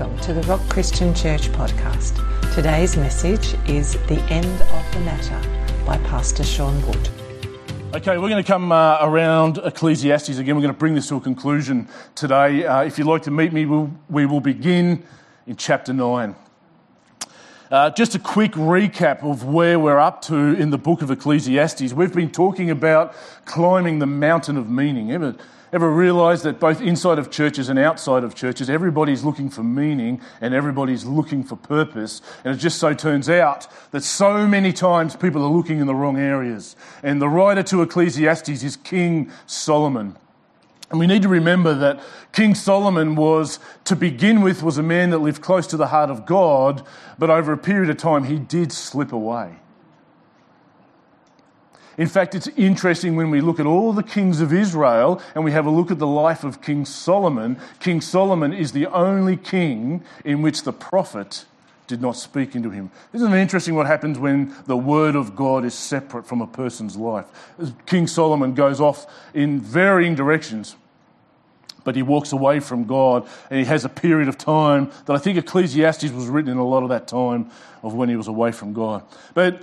Welcome to the Rock Christian Church podcast. Today's message is The End of the Matter by Pastor Sean Wood. Okay, we're going to come uh, around Ecclesiastes again. We're going to bring this to a conclusion today. Uh, if you'd like to meet me, we'll, we will begin in chapter 9. Uh, just a quick recap of where we're up to in the book of Ecclesiastes. We've been talking about climbing the mountain of meaning. Ever, Ever realize that both inside of churches and outside of churches, everybody's looking for meaning and everybody's looking for purpose? And it just so turns out that so many times people are looking in the wrong areas. And the writer to Ecclesiastes is King Solomon. And we need to remember that King Solomon was, to begin with, was a man that lived close to the heart of God, but over a period of time he did slip away. In fact, it's interesting when we look at all the kings of Israel and we have a look at the life of King Solomon. King Solomon is the only king in which the prophet did not speak into him. Isn't it interesting what happens when the word of God is separate from a person's life? King Solomon goes off in varying directions, but he walks away from God and he has a period of time that I think Ecclesiastes was written in a lot of that time of when he was away from God. But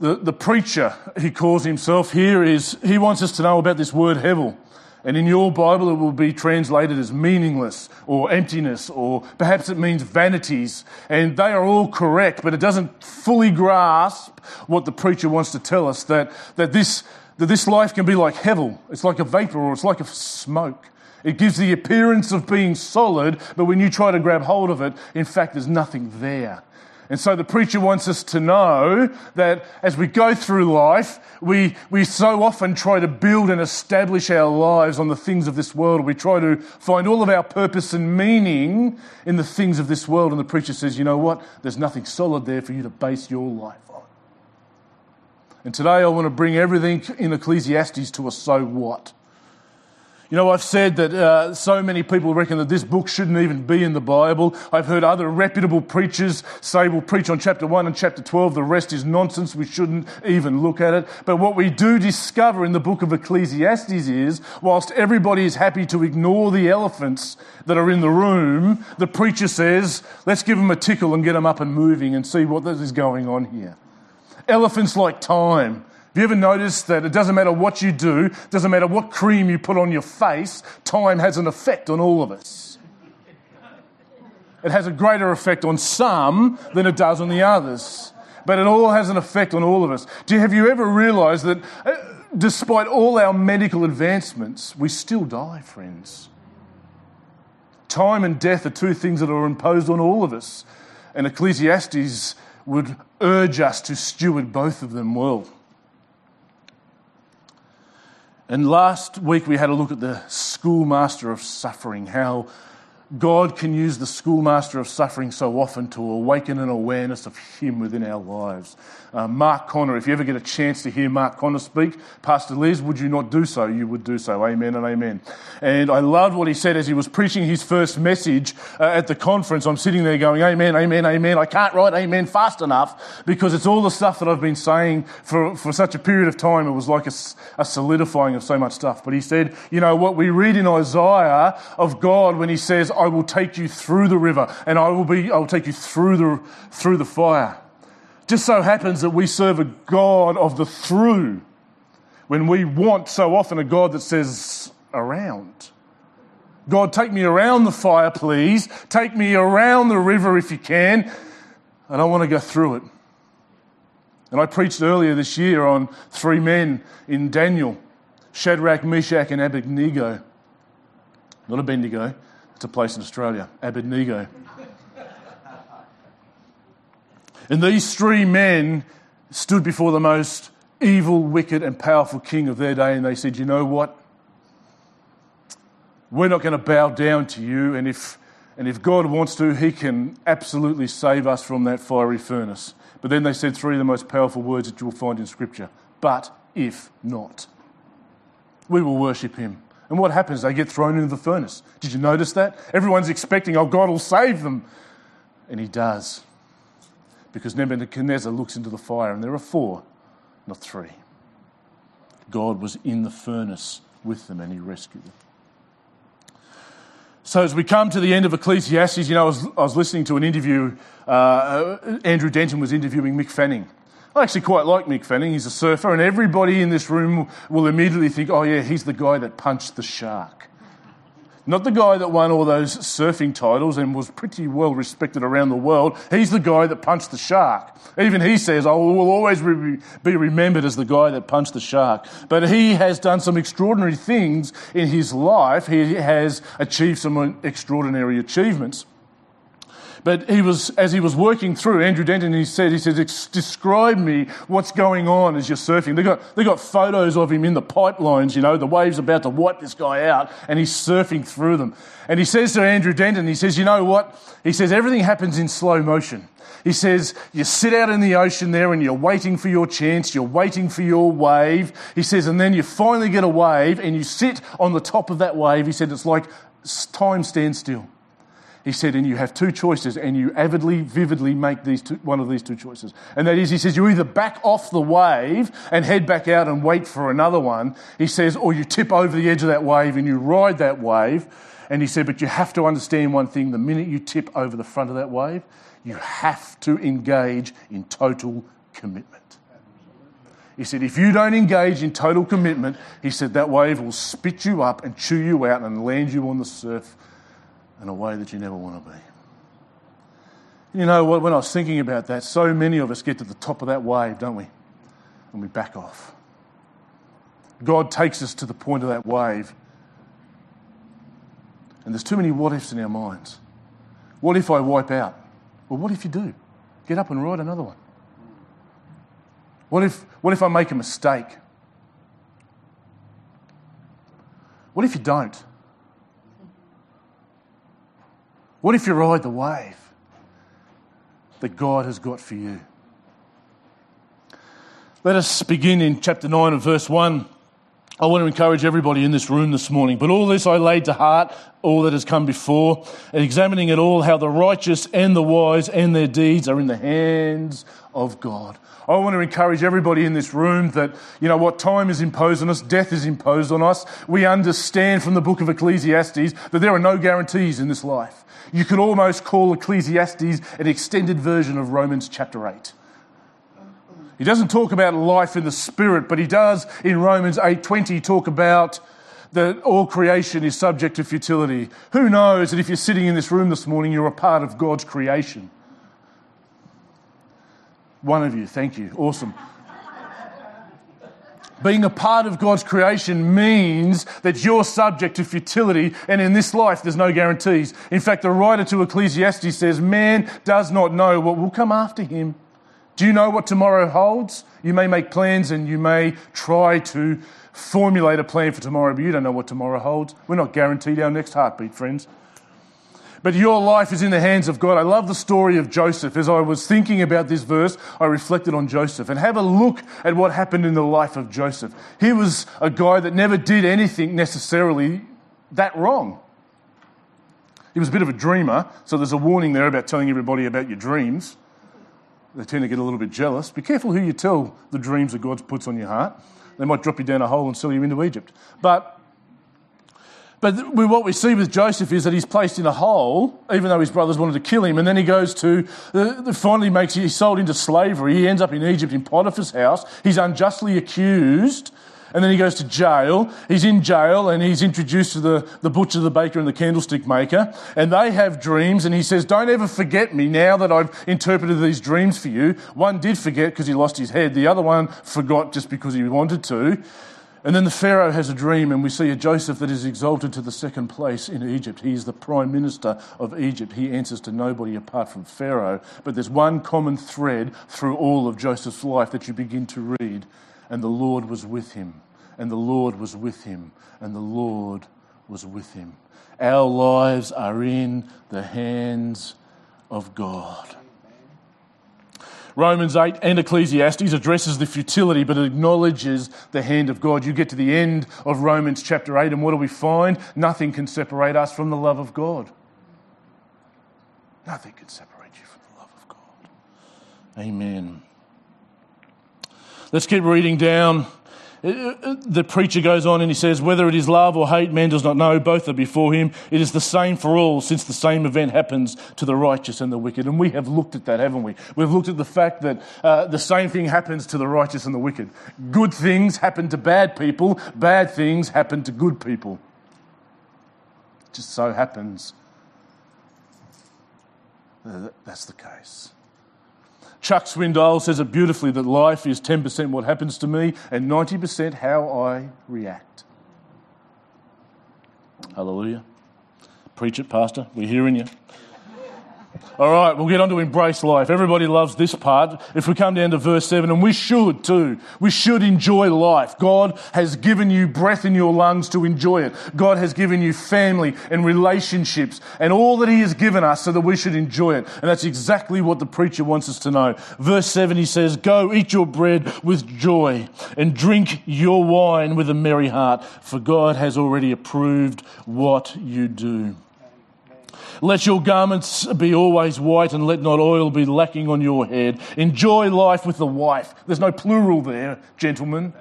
the, the preacher, he calls himself here, is he wants us to know about this word hevel. And in your Bible, it will be translated as meaningless or emptiness, or perhaps it means vanities. And they are all correct, but it doesn't fully grasp what the preacher wants to tell us that, that, this, that this life can be like hevel. It's like a vapor or it's like a smoke. It gives the appearance of being solid, but when you try to grab hold of it, in fact, there's nothing there. And so the preacher wants us to know that as we go through life, we, we so often try to build and establish our lives on the things of this world. We try to find all of our purpose and meaning in the things of this world. And the preacher says, you know what? There's nothing solid there for you to base your life on. And today I want to bring everything in Ecclesiastes to a so what. You know, I've said that uh, so many people reckon that this book shouldn't even be in the Bible. I've heard other reputable preachers say we'll preach on chapter 1 and chapter 12, the rest is nonsense, we shouldn't even look at it. But what we do discover in the book of Ecclesiastes is, whilst everybody is happy to ignore the elephants that are in the room, the preacher says, let's give them a tickle and get them up and moving and see what is going on here. Elephants like time. Have you ever noticed that it doesn't matter what you do, doesn't matter what cream you put on your face, time has an effect on all of us? It has a greater effect on some than it does on the others. But it all has an effect on all of us. Do have you ever realized that uh, despite all our medical advancements, we still die, friends? Time and death are two things that are imposed on all of us. And Ecclesiastes would urge us to steward both of them well. And last week we had a look at the schoolmaster of suffering, how God can use the schoolmaster of suffering so often to awaken an awareness of Him within our lives. Uh, Mark Conner, if you ever get a chance to hear Mark Conner speak, Pastor Liz, would you not do so? You would do so. Amen and amen. And I loved what he said as he was preaching his first message uh, at the conference. I'm sitting there going, Amen, amen, amen. I can't write amen fast enough because it's all the stuff that I've been saying for, for such a period of time. It was like a, a solidifying of so much stuff. But he said, You know what we read in Isaiah of God when he says, I will take you through the river and I will be, I will take you through the, through the fire. Just so happens that we serve a God of the through when we want so often a God that says around. God, take me around the fire, please. Take me around the river if you can. I don't want to go through it. And I preached earlier this year on three men in Daniel Shadrach, Meshach, and Abednego. Not Abednego, a place in Australia, Abednego. and these three men stood before the most evil, wicked, and powerful king of their day, and they said, You know what? We're not going to bow down to you, and if, and if God wants to, He can absolutely save us from that fiery furnace. But then they said three of the most powerful words that you will find in Scripture. But if not, we will worship Him. And what happens? They get thrown into the furnace. Did you notice that? Everyone's expecting, oh, God will save them. And he does. Because Nebuchadnezzar looks into the fire, and there are four, not three. God was in the furnace with them, and he rescued them. So, as we come to the end of Ecclesiastes, you know, I was, I was listening to an interview. Uh, Andrew Denton was interviewing Mick Fanning. I actually quite like Mick Fanning. He's a surfer, and everybody in this room will immediately think, oh, yeah, he's the guy that punched the shark. Not the guy that won all those surfing titles and was pretty well respected around the world. He's the guy that punched the shark. Even he says, I will always be remembered as the guy that punched the shark. But he has done some extraordinary things in his life. He has achieved some extraordinary achievements. But he was, as he was working through, Andrew Denton, he said, he said, describe me what's going on as you're surfing. They got, they got photos of him in the pipelines, you know, the waves about to wipe this guy out, and he's surfing through them. And he says to Andrew Denton, he says, you know what? He says, everything happens in slow motion. He says, you sit out in the ocean there and you're waiting for your chance, you're waiting for your wave. He says, and then you finally get a wave and you sit on the top of that wave. He said, it's like time stands still. He said, and you have two choices, and you avidly, vividly make these two, one of these two choices. And that is, he says, you either back off the wave and head back out and wait for another one. He says, or you tip over the edge of that wave and you ride that wave. And he said, but you have to understand one thing the minute you tip over the front of that wave, you have to engage in total commitment. He said, if you don't engage in total commitment, he said, that wave will spit you up and chew you out and land you on the surf in a way that you never want to be. You know? When I was thinking about that, so many of us get to the top of that wave, don't we? And we back off. God takes us to the point of that wave. And there's too many what ifs in our minds. What if I wipe out? Well, what if you do? Get up and ride another one. What if, what if I make a mistake? What if you don't? What if you ride the wave that God has got for you? Let us begin in chapter 9 and verse 1. I want to encourage everybody in this room this morning. But all this I laid to heart, all that has come before, and examining it all, how the righteous and the wise and their deeds are in the hands of God. I want to encourage everybody in this room that, you know, what time is imposed on us, death is imposed on us. We understand from the book of Ecclesiastes that there are no guarantees in this life. You could almost call Ecclesiastes an extended version of Romans chapter 8. He doesn't talk about life in the spirit, but he does in Romans 8:20 talk about that all creation is subject to futility. Who knows that if you're sitting in this room this morning, you're a part of God's creation? One of you, thank you. Awesome. Being a part of God's creation means that you're subject to futility, and in this life, there's no guarantees. In fact, the writer to Ecclesiastes says, Man does not know what will come after him. Do you know what tomorrow holds? You may make plans and you may try to formulate a plan for tomorrow, but you don't know what tomorrow holds. We're not guaranteed our next heartbeat, friends. But your life is in the hands of God. I love the story of Joseph. As I was thinking about this verse, I reflected on Joseph and have a look at what happened in the life of Joseph. He was a guy that never did anything necessarily that wrong. He was a bit of a dreamer, so there's a warning there about telling everybody about your dreams. They tend to get a little bit jealous. Be careful who you tell the dreams that God puts on your heart. They might drop you down a hole and sell you into Egypt. But but what we see with Joseph is that he's placed in a hole, even though his brothers wanted to kill him. And then he goes to, uh, finally makes, he's sold into slavery. He ends up in Egypt in Potiphar's house. He's unjustly accused. And then he goes to jail. He's in jail and he's introduced to the, the butcher, the baker, and the candlestick maker. And they have dreams. And he says, Don't ever forget me now that I've interpreted these dreams for you. One did forget because he lost his head. The other one forgot just because he wanted to. And then the Pharaoh has a dream, and we see a Joseph that is exalted to the second place in Egypt. He is the prime minister of Egypt. He answers to nobody apart from Pharaoh. But there's one common thread through all of Joseph's life that you begin to read. And the Lord was with him, and the Lord was with him, and the Lord was with him. Our lives are in the hands of God. Romans 8 and Ecclesiastes addresses the futility, but it acknowledges the hand of God. You get to the end of Romans chapter 8, and what do we find? Nothing can separate us from the love of God. Nothing can separate you from the love of God. Amen. Let's keep reading down the preacher goes on and he says, Whether it is love or hate, man does not know. Both are before him. It is the same for all, since the same event happens to the righteous and the wicked. And we have looked at that, haven't we? We've looked at the fact that uh, the same thing happens to the righteous and the wicked. Good things happen to bad people, bad things happen to good people. It just so happens that that's the case. Chuck Swindoll says it beautifully that life is 10% what happens to me and 90% how I react. Hallelujah. Preach it, Pastor. We're hearing you. All right, we'll get on to embrace life. Everybody loves this part. If we come down to verse 7, and we should too, we should enjoy life. God has given you breath in your lungs to enjoy it. God has given you family and relationships and all that He has given us so that we should enjoy it. And that's exactly what the preacher wants us to know. Verse 7, he says, Go eat your bread with joy and drink your wine with a merry heart, for God has already approved what you do. Let your garments be always white and let not oil be lacking on your head. Enjoy life with the wife. There's no plural there, gentlemen.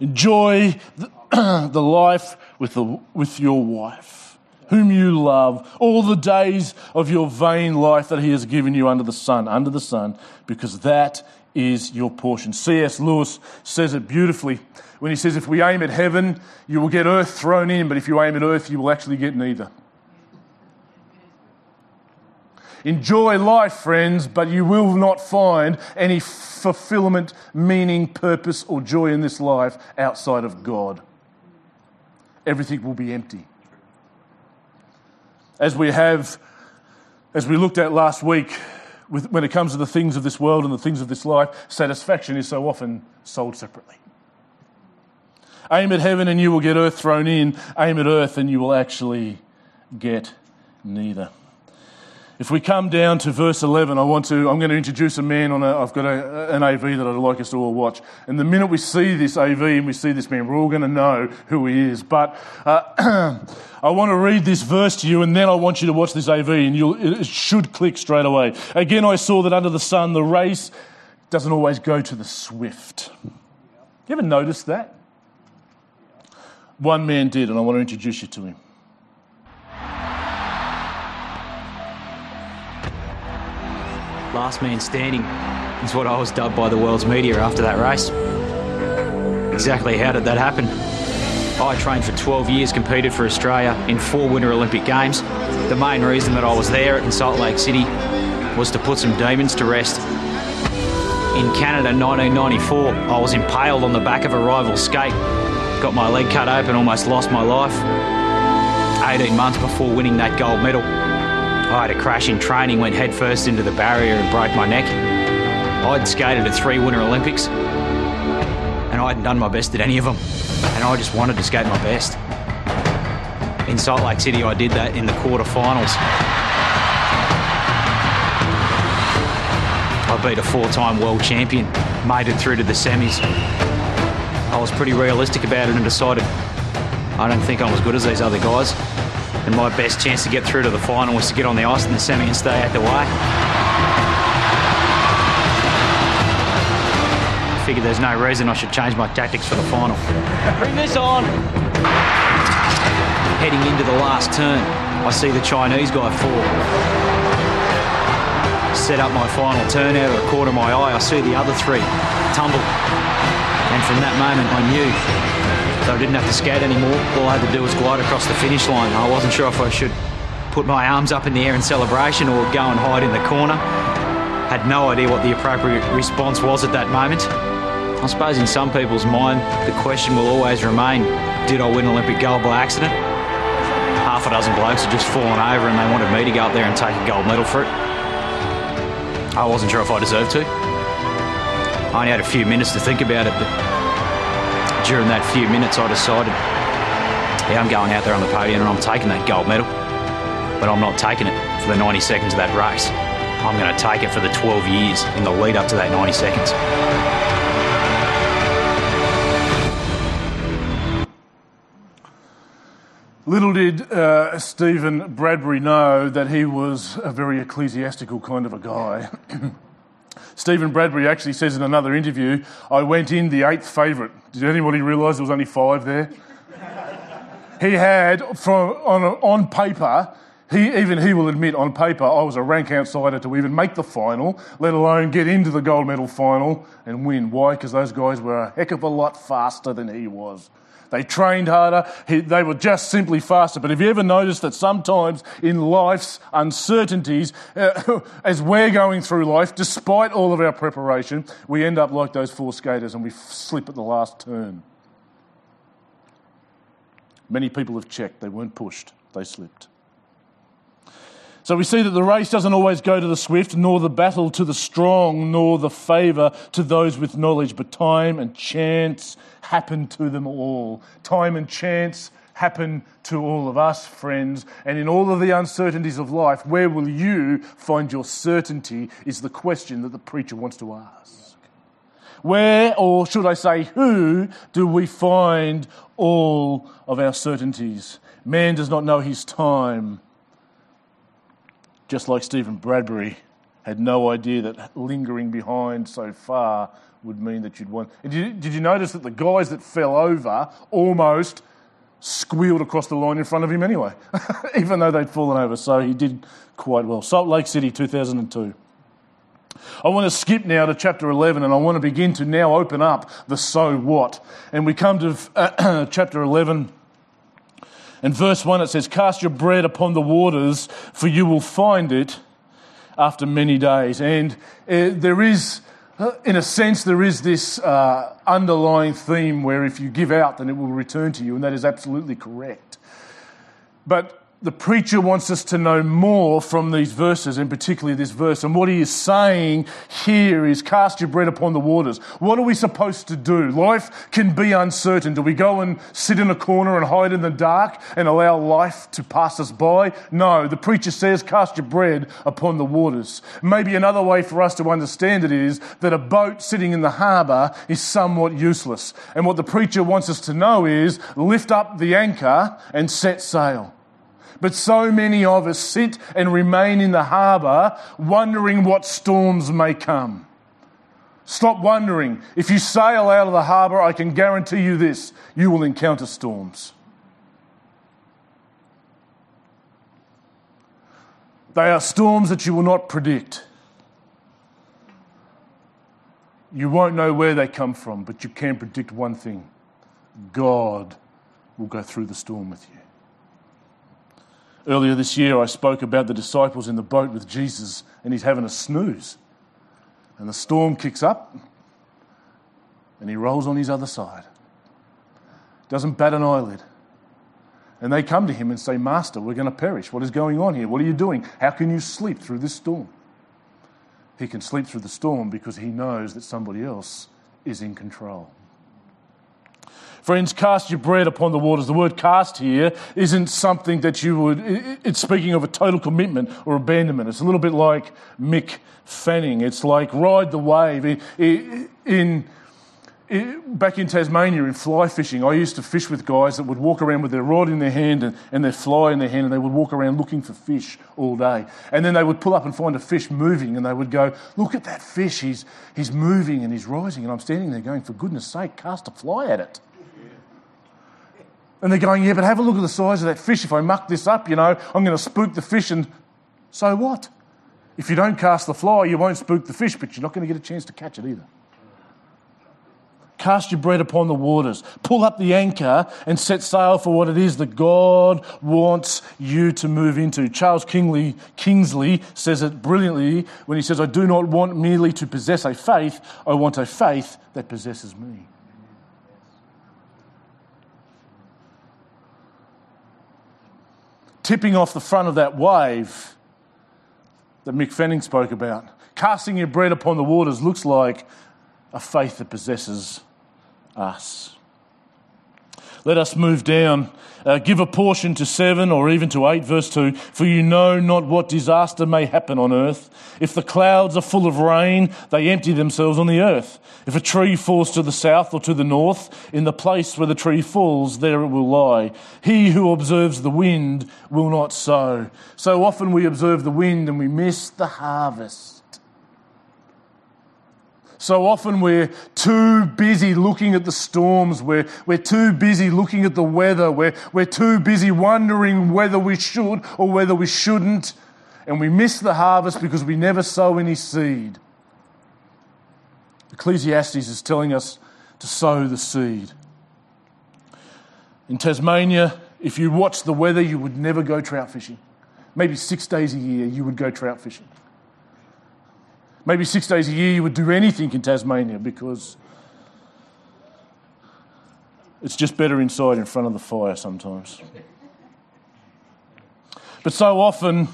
Enjoy the, the life with, the, with your wife, whom you love, all the days of your vain life that he has given you under the sun, under the sun, because that is your portion. C.S. Lewis says it beautifully when he says, If we aim at heaven, you will get earth thrown in, but if you aim at earth, you will actually get neither. Enjoy life, friends, but you will not find any fulfillment, meaning, purpose, or joy in this life outside of God. Everything will be empty. As we have, as we looked at last week, with, when it comes to the things of this world and the things of this life, satisfaction is so often sold separately. Aim at heaven and you will get earth thrown in. Aim at earth and you will actually get neither. If we come down to verse 11, I want to, I'm going to introduce a man on a, I've got a, an AV that I'd like us to all watch. And the minute we see this AV and we see this man, we're all going to know who he is. But uh, I want to read this verse to you and then I want you to watch this AV and you'll, it should click straight away. Again, I saw that under the sun, the race doesn't always go to the swift. You ever noticed that? One man did, and I want to introduce you to him. Last man standing is what I was dubbed by the world's media after that race. Exactly how did that happen? I trained for 12 years, competed for Australia in four Winter Olympic Games. The main reason that I was there in Salt Lake City was to put some demons to rest. In Canada 1994, I was impaled on the back of a rival skate. Got my leg cut open, almost lost my life. 18 months before winning that gold medal. I had a crash in training, went headfirst into the barrier and broke my neck. I'd skated at three Winter Olympics and I hadn't done my best at any of them. And I just wanted to skate my best. In Salt Lake City, I did that in the quarterfinals. I beat a four time world champion, made it through to the semis. I was pretty realistic about it and decided I don't think I'm as good as these other guys and my best chance to get through to the final was to get on the ice in the semi and stay out the way. I figured there's no reason I should change my tactics for the final. Bring this on! Heading into the last turn, I see the Chinese guy fall. Set up my final turn out of the corner of my eye, I see the other three tumble. And from that moment, I knew so I didn't have to skate anymore. All I had to do was glide across the finish line. I wasn't sure if I should put my arms up in the air in celebration or go and hide in the corner. Had no idea what the appropriate response was at that moment. I suppose in some people's mind, the question will always remain did I win Olympic gold by accident? Half a dozen blokes had just fallen over and they wanted me to go up there and take a gold medal for it. I wasn't sure if I deserved to. I only had a few minutes to think about it, but during that few minutes, I decided, yeah, I'm going out there on the podium and I'm taking that gold medal. But I'm not taking it for the 90 seconds of that race. I'm going to take it for the 12 years in the lead up to that 90 seconds. Little did uh, Stephen Bradbury know that he was a very ecclesiastical kind of a guy. Stephen Bradbury actually says in another interview, I went in the eighth favourite. Did anybody realise there was only five there? he had, from, on, on paper, he, even he will admit on paper, I was a rank outsider to even make the final, let alone get into the gold medal final and win. Why? Because those guys were a heck of a lot faster than he was. They trained harder. They were just simply faster. But have you ever noticed that sometimes in life's uncertainties, uh, as we're going through life, despite all of our preparation, we end up like those four skaters and we slip at the last turn? Many people have checked. They weren't pushed, they slipped. So we see that the race doesn't always go to the swift, nor the battle to the strong, nor the favour to those with knowledge, but time and chance happen to them all. Time and chance happen to all of us, friends. And in all of the uncertainties of life, where will you find your certainty is the question that the preacher wants to ask. Where, or should I say, who, do we find all of our certainties? Man does not know his time just like Stephen Bradbury had no idea that lingering behind so far would mean that you'd won. Did you, did you notice that the guys that fell over almost squealed across the line in front of him anyway, even though they'd fallen over? So he did quite well. Salt Lake City, 2002. I want to skip now to chapter 11 and I want to begin to now open up the so what. And we come to uh, chapter 11 in verse 1, it says, Cast your bread upon the waters, for you will find it after many days. And uh, there is, uh, in a sense, there is this uh, underlying theme where if you give out, then it will return to you, and that is absolutely correct. But the preacher wants us to know more from these verses, and particularly this verse. And what he is saying here is cast your bread upon the waters. What are we supposed to do? Life can be uncertain. Do we go and sit in a corner and hide in the dark and allow life to pass us by? No. The preacher says cast your bread upon the waters. Maybe another way for us to understand it is that a boat sitting in the harbour is somewhat useless. And what the preacher wants us to know is lift up the anchor and set sail. But so many of us sit and remain in the harbour wondering what storms may come. Stop wondering. If you sail out of the harbour, I can guarantee you this you will encounter storms. They are storms that you will not predict. You won't know where they come from, but you can predict one thing God will go through the storm with you. Earlier this year, I spoke about the disciples in the boat with Jesus, and he's having a snooze. And the storm kicks up, and he rolls on his other side. Doesn't bat an eyelid. And they come to him and say, Master, we're going to perish. What is going on here? What are you doing? How can you sleep through this storm? He can sleep through the storm because he knows that somebody else is in control. Friends, cast your bread upon the waters. The word cast here isn't something that you would, it's speaking of a total commitment or abandonment. It's a little bit like Mick Fanning. It's like ride the wave. In, in, back in Tasmania in fly fishing, I used to fish with guys that would walk around with their rod in their hand and, and their fly in their hand, and they would walk around looking for fish all day. And then they would pull up and find a fish moving, and they would go, Look at that fish, he's, he's moving and he's rising. And I'm standing there going, For goodness sake, cast a fly at it. And they're going, yeah, but have a look at the size of that fish. If I muck this up, you know, I'm going to spook the fish, and so what? If you don't cast the fly, you won't spook the fish, but you're not going to get a chance to catch it either. Cast your bread upon the waters. Pull up the anchor and set sail for what it is that God wants you to move into. Charles Kingsley, Kingsley says it brilliantly when he says, I do not want merely to possess a faith, I want a faith that possesses me. tipping off the front of that wave that Mick Fanning spoke about. Casting your bread upon the waters looks like a faith that possesses us. Let us move down. Uh, give a portion to 7 or even to 8, verse 2. For you know not what disaster may happen on earth. If the clouds are full of rain, they empty themselves on the earth. If a tree falls to the south or to the north, in the place where the tree falls, there it will lie. He who observes the wind will not sow. So often we observe the wind and we miss the harvest. So often we're too busy looking at the storms, we're, we're too busy looking at the weather, we're, we're too busy wondering whether we should or whether we shouldn't, and we miss the harvest because we never sow any seed. Ecclesiastes is telling us to sow the seed. In Tasmania, if you watch the weather, you would never go trout fishing. Maybe six days a year you would go trout fishing. Maybe six days a year you would do anything in Tasmania because it's just better inside in front of the fire sometimes. But so often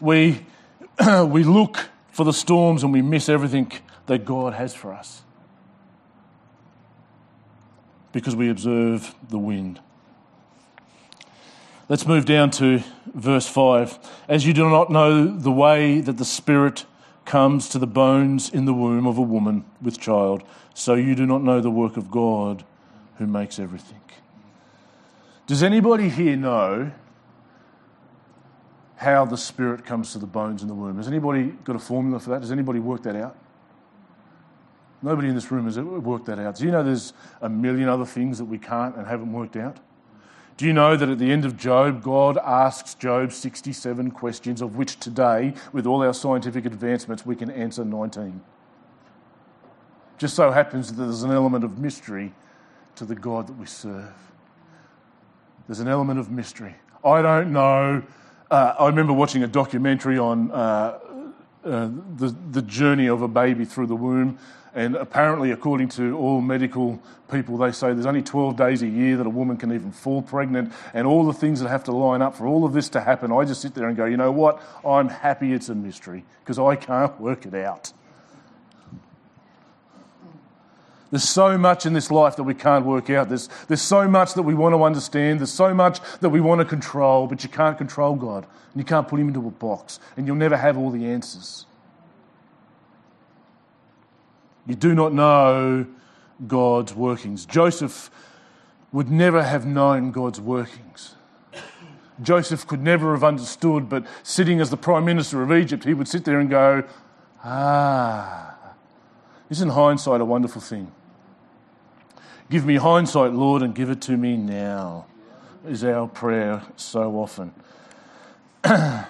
we, we look for the storms and we miss everything that God has for us because we observe the wind. Let's move down to verse 5. As you do not know the way that the Spirit comes to the bones in the womb of a woman with child, so you do not know the work of God who makes everything. Does anybody here know how the Spirit comes to the bones in the womb? Has anybody got a formula for that? Does anybody work that out? Nobody in this room has worked that out. Do you know there's a million other things that we can't and haven't worked out? Do you know that at the end of Job, God asks Job 67 questions, of which today, with all our scientific advancements, we can answer 19? Just so happens that there's an element of mystery to the God that we serve. There's an element of mystery. I don't know. Uh, I remember watching a documentary on uh, uh, the, the journey of a baby through the womb and apparently, according to all medical people, they say there's only 12 days a year that a woman can even fall pregnant, and all the things that have to line up for all of this to happen. I just sit there and go, you know what? I'm happy it's a mystery because I can't work it out. There's so much in this life that we can't work out. There's, there's so much that we want to understand. There's so much that we want to control, but you can't control God. And you can't put Him into a box. And you'll never have all the answers. You do not know God's workings. Joseph would never have known God's workings. Joseph could never have understood, but sitting as the Prime Minister of Egypt, he would sit there and go, Ah, isn't hindsight a wonderful thing? Give me hindsight, Lord, and give it to me now, is our prayer so often.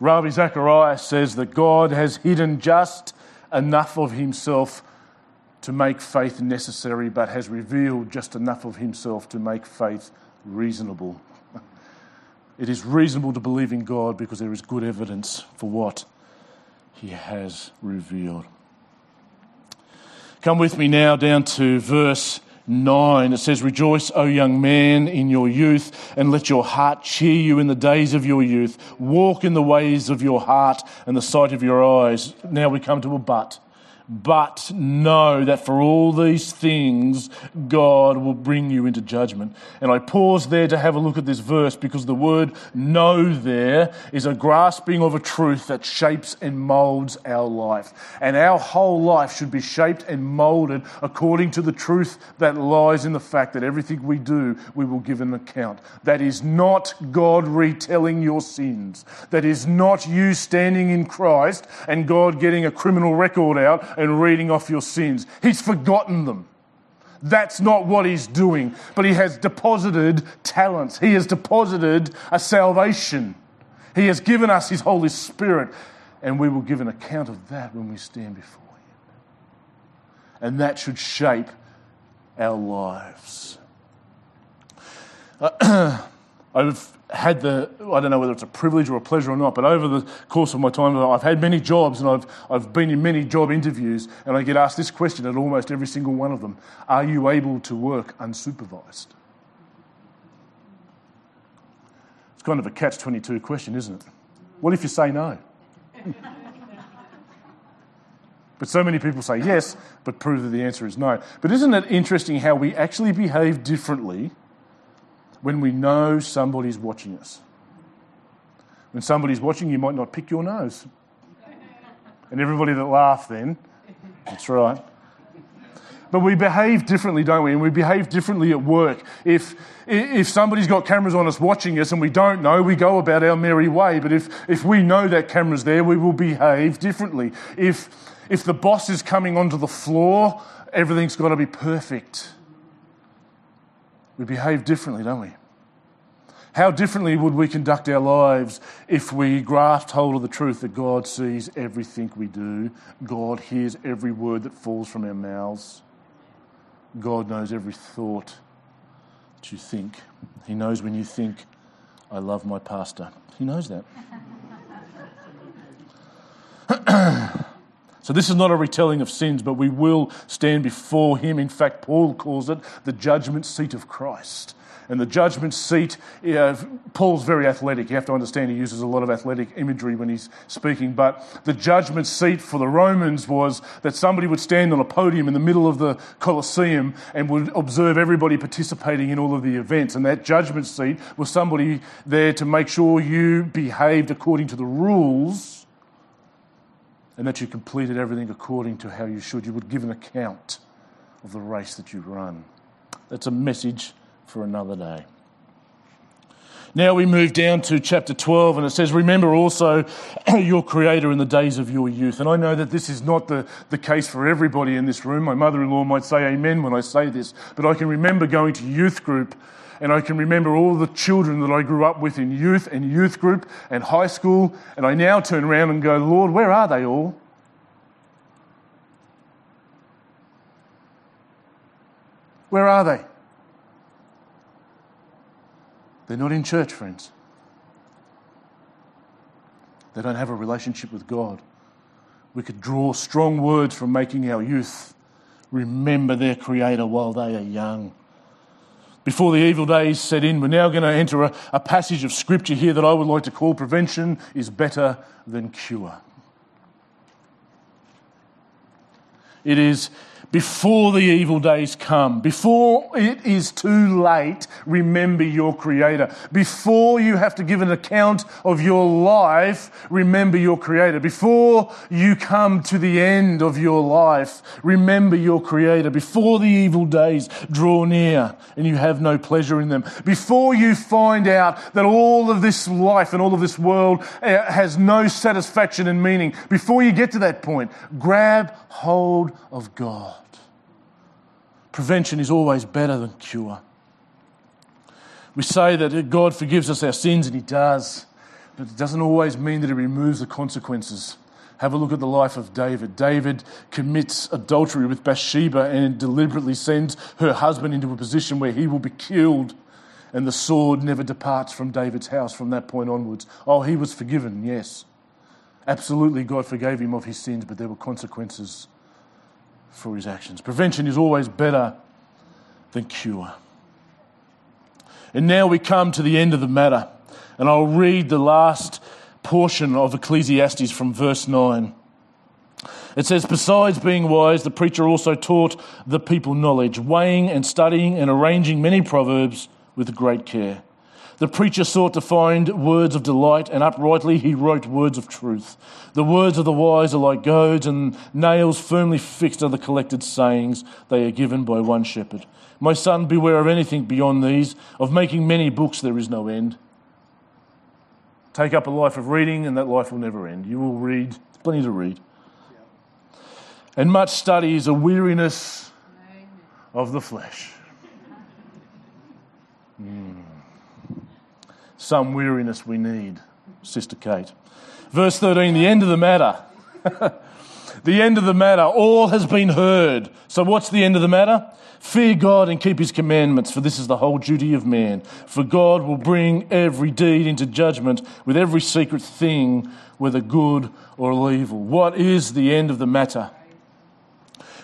Ravi Zacharias says that God has hidden just enough of himself to make faith necessary, but has revealed just enough of himself to make faith reasonable. It is reasonable to believe in God because there is good evidence for what he has revealed. Come with me now down to verse 9. It says, Rejoice, O young man, in your youth, and let your heart cheer you in the days of your youth. Walk in the ways of your heart and the sight of your eyes. Now we come to a but. But know that for all these things, God will bring you into judgment. And I pause there to have a look at this verse because the word know there is a grasping of a truth that shapes and molds our life. And our whole life should be shaped and molded according to the truth that lies in the fact that everything we do, we will give an account. That is not God retelling your sins. That is not you standing in Christ and God getting a criminal record out and reading off your sins. He's forgotten them. That's not what he's doing. But he has deposited talents, he has deposited a salvation. He has given us his Holy Spirit, and we will give an account of that when we stand before him. And that should shape our lives. Uh, I've had the, I don't know whether it's a privilege or a pleasure or not, but over the course of my time, I've had many jobs and I've, I've been in many job interviews, and I get asked this question at almost every single one of them Are you able to work unsupervised? It's kind of a catch 22 question, isn't it? What if you say no? But so many people say yes, but prove that the answer is no. But isn't it interesting how we actually behave differently when we know somebody's watching us. When somebody's watching, you might not pick your nose. And everybody that laughed then, that's right. But we behave differently, don't we? And we behave differently at work. If, if somebody's got cameras on us watching us and we don't know, we go about our merry way. But if, if we know that camera's there, we will behave differently. If, if the boss is coming onto the floor, everything's got to be perfect. We behave differently, don't we? How differently would we conduct our lives if we grasped hold of the truth that God sees everything we do? God hears every word that falls from our mouths. God knows every thought that you think. He knows when you think, I love my pastor. He knows that. so, this is not a retelling of sins, but we will stand before Him. In fact, Paul calls it the judgment seat of Christ. And the judgment seat, uh, Paul's very athletic. You have to understand he uses a lot of athletic imagery when he's speaking. But the judgment seat for the Romans was that somebody would stand on a podium in the middle of the Colosseum and would observe everybody participating in all of the events. And that judgment seat was somebody there to make sure you behaved according to the rules and that you completed everything according to how you should. You would give an account of the race that you run. That's a message for another day. Now we move down to chapter 12, and it says, Remember also your Creator in the days of your youth. And I know that this is not the, the case for everybody in this room. My mother in law might say amen when I say this, but I can remember going to youth group, and I can remember all the children that I grew up with in youth and youth group and high school, and I now turn around and go, Lord, where are they all? Where are they? They're not in church, friends. They don't have a relationship with God. We could draw strong words from making our youth remember their Creator while they are young. Before the evil days set in, we're now going to enter a, a passage of Scripture here that I would like to call Prevention is Better Than Cure. It is before the evil days come, before it is too late, remember your Creator. Before you have to give an account of your life, remember your Creator. Before you come to the end of your life, remember your Creator. Before the evil days draw near and you have no pleasure in them. Before you find out that all of this life and all of this world eh, has no satisfaction and meaning, before you get to that point, grab hold of God. Prevention is always better than cure. We say that God forgives us our sins, and He does, but it doesn't always mean that He removes the consequences. Have a look at the life of David. David commits adultery with Bathsheba and deliberately sends her husband into a position where he will be killed, and the sword never departs from David's house from that point onwards. Oh, he was forgiven, yes. Absolutely, God forgave him of his sins, but there were consequences for his actions. Prevention is always better than cure. And now we come to the end of the matter, and I'll read the last portion of Ecclesiastes from verse 9. It says, Besides being wise, the preacher also taught the people knowledge, weighing and studying and arranging many proverbs with great care. The preacher sought to find words of delight, and uprightly he wrote words of truth. The words of the wise are like goads, and nails firmly fixed are the collected sayings. They are given by one shepherd. My son, beware of anything beyond these. Of making many books, there is no end. Take up a life of reading, and that life will never end. You will read, plenty to read. And much study is a weariness of the flesh. Mm some weariness we need, Sister Kate. Verse 13, the end of the matter. the end of the matter. All has been heard. So, what's the end of the matter? Fear God and keep his commandments, for this is the whole duty of man. For God will bring every deed into judgment with every secret thing, whether good or evil. What is the end of the matter?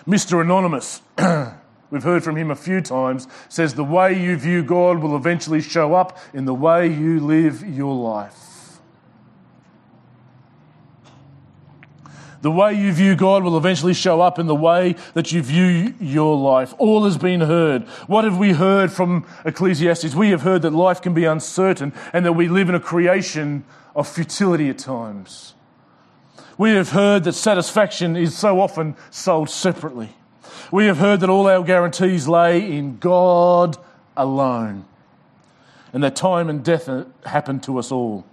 Mr. Anonymous. we've heard from him a few times, says the way you view God will eventually show up in the way you live your life. The way you view God will eventually show up in the way that you view your life. All has been heard. What have we heard from Ecclesiastes? We have heard that life can be uncertain and that we live in a creation of futility at times. We have heard that satisfaction is so often sold separately. We have heard that all our guarantees lay in God alone, and that time and death happen to us all.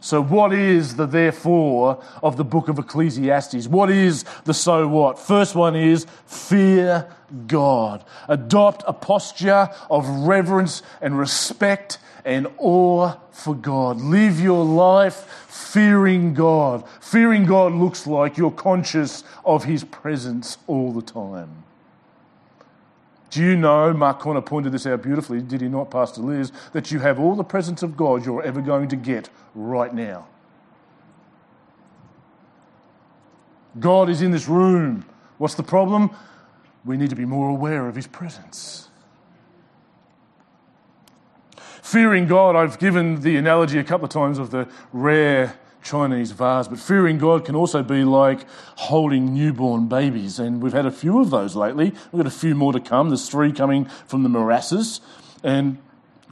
So, what is the therefore of the book of Ecclesiastes? What is the so what? First one is fear God. Adopt a posture of reverence and respect and awe for God. Live your life fearing God. Fearing God looks like you're conscious of His presence all the time. Do you know, Mark Conner pointed this out beautifully, did he not, Pastor Liz, that you have all the presence of God you're ever going to get right now? God is in this room. What's the problem? We need to be more aware of his presence. Fearing God, I've given the analogy a couple of times of the rare Chinese vase, but fearing God can also be like holding newborn babies, and we've had a few of those lately. We've got a few more to come. There's three coming from the morasses, and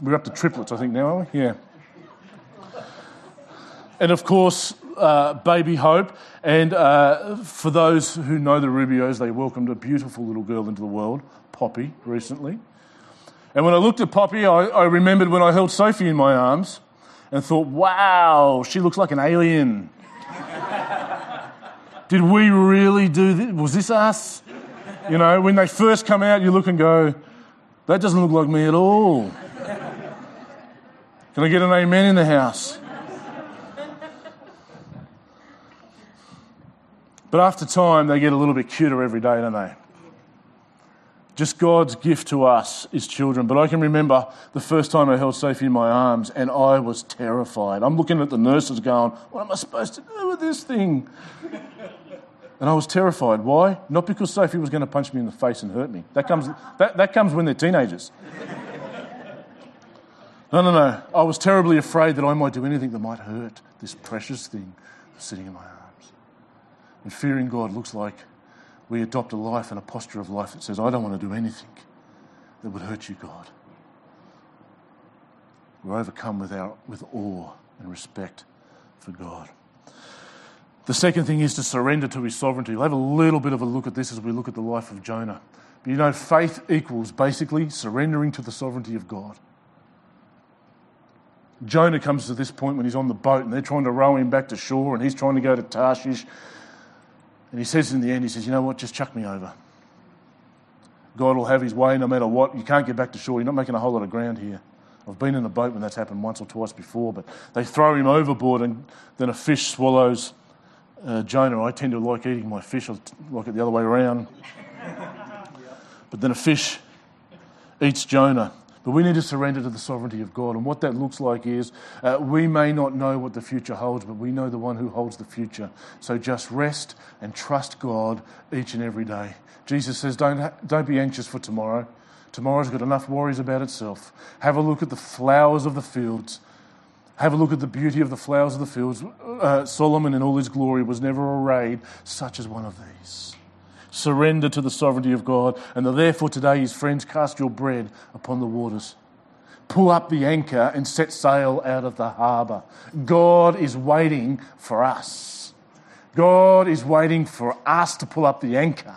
we're up to triplets, I think, now, are we? Yeah. And of course, uh, Baby Hope. And uh, for those who know the Rubios, they welcomed a beautiful little girl into the world, Poppy, recently. And when I looked at Poppy, I, I remembered when I held Sophie in my arms and thought, wow, she looks like an alien. Did we really do this? Was this us? You know, when they first come out, you look and go, that doesn't look like me at all. Can I get an amen in the house? But after time, they get a little bit cuter every day, don't they? Just God's gift to us as children. But I can remember the first time I held Sophie in my arms and I was terrified. I'm looking at the nurses going, What am I supposed to do with this thing? And I was terrified. Why? Not because Sophie was going to punch me in the face and hurt me. That comes, that, that comes when they're teenagers. No, no, no. I was terribly afraid that I might do anything that might hurt this precious thing sitting in my arms. And fearing God looks like we adopt a life and a posture of life that says, I don't want to do anything that would hurt you, God. We're overcome with, our, with awe and respect for God. The second thing is to surrender to his sovereignty. We'll have a little bit of a look at this as we look at the life of Jonah. But you know, faith equals basically surrendering to the sovereignty of God. Jonah comes to this point when he's on the boat and they're trying to row him back to shore and he's trying to go to Tarshish and he says in the end, he says, You know what? Just chuck me over. God will have his way no matter what. You can't get back to shore. You're not making a whole lot of ground here. I've been in a boat when that's happened once or twice before, but they throw him overboard and then a fish swallows uh, Jonah. I tend to like eating my fish, I like it the other way around. but then a fish eats Jonah. But we need to surrender to the sovereignty of God. And what that looks like is uh, we may not know what the future holds, but we know the one who holds the future. So just rest and trust God each and every day. Jesus says, don't, don't be anxious for tomorrow. Tomorrow's got enough worries about itself. Have a look at the flowers of the fields. Have a look at the beauty of the flowers of the fields. Uh, Solomon, in all his glory, was never arrayed such as one of these surrender to the sovereignty of God. And therefore, today, his friends, cast your bread upon the waters. Pull up the anchor and set sail out of the harbour. God is waiting for us. God is waiting for us to pull up the anchor.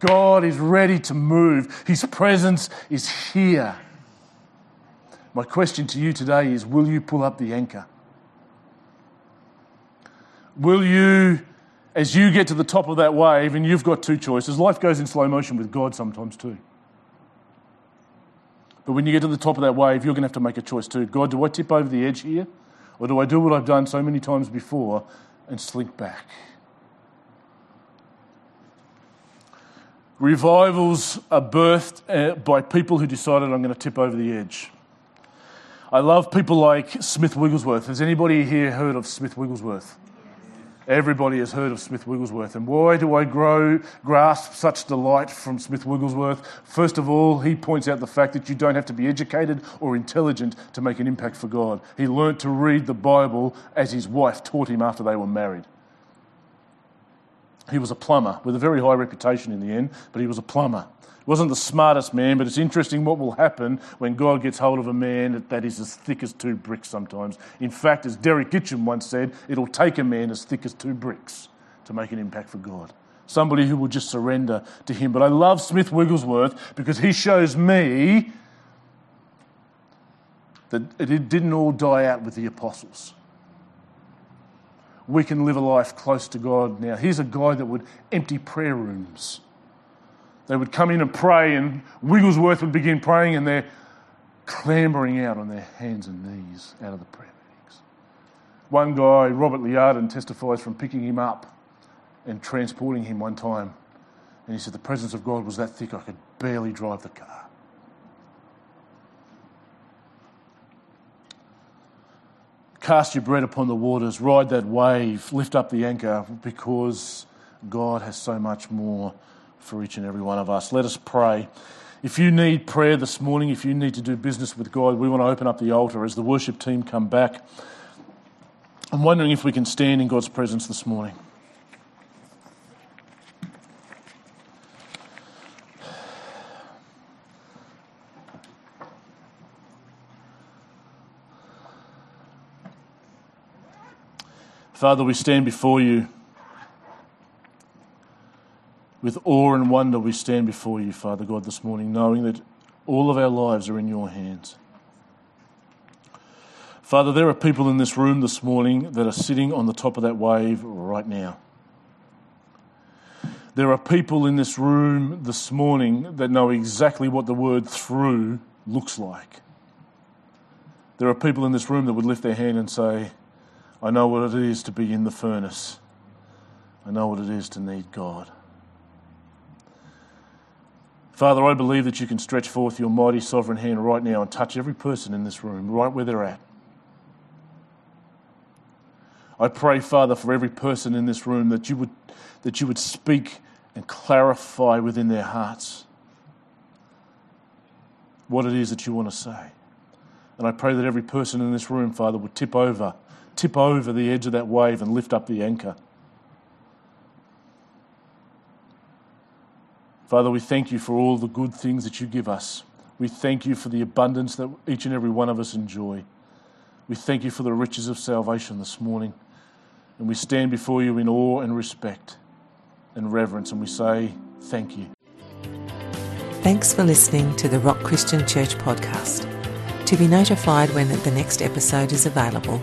God is ready to move. His presence is here. My question to you today is Will you pull up the anchor? Will you as you get to the top of that wave, and you've got two choices, life goes in slow motion with God sometimes too. But when you get to the top of that wave, you're going to have to make a choice too. God, do I tip over the edge here? Or do I do what I've done so many times before and slink back? Revivals are birthed uh, by people who decided I'm going to tip over the edge. I love people like Smith Wigglesworth. Has anybody here heard of Smith Wigglesworth? Everybody has heard of Smith Wigglesworth. And why do I grow, grasp such delight from Smith Wigglesworth? First of all, he points out the fact that you don't have to be educated or intelligent to make an impact for God. He learnt to read the Bible as his wife taught him after they were married. He was a plumber with a very high reputation in the end, but he was a plumber He wasn't the smartest man, but it's interesting what will happen when God gets hold of a man that is as thick as two bricks sometimes. In fact, as Derek Kitchen once said, it'll take a man as thick as two bricks to make an impact for God. Somebody who will just surrender to Him. But I love Smith Wigglesworth because he shows me that it didn't all die out with the apostles. We can live a life close to God now. Here's a guy that would empty prayer rooms. They would come in and pray, and Wigglesworth would begin praying, and they're clambering out on their hands and knees out of the prayer meetings. One guy, Robert Liardon, testifies from picking him up and transporting him one time. And he said, The presence of God was that thick I could barely drive the car. Cast your bread upon the waters, ride that wave, lift up the anchor, because God has so much more for each and every one of us. Let us pray. If you need prayer this morning, if you need to do business with God, we want to open up the altar as the worship team come back. I'm wondering if we can stand in God's presence this morning. Father, we stand before you. With awe and wonder, we stand before you, Father God, this morning, knowing that all of our lives are in your hands. Father, there are people in this room this morning that are sitting on the top of that wave right now. There are people in this room this morning that know exactly what the word through looks like. There are people in this room that would lift their hand and say, I know what it is to be in the furnace. I know what it is to need God. Father, I believe that you can stretch forth your mighty sovereign hand right now and touch every person in this room, right where they're at. I pray, Father, for every person in this room that you would, that you would speak and clarify within their hearts what it is that you want to say. And I pray that every person in this room, Father, would tip over tip over the edge of that wave and lift up the anchor. Father, we thank you for all the good things that you give us. We thank you for the abundance that each and every one of us enjoy. We thank you for the riches of salvation this morning. And we stand before you in awe and respect and reverence, and we say, Thank you. Thanks for listening to the Rock Christian Church podcast. To be notified when the next episode is available,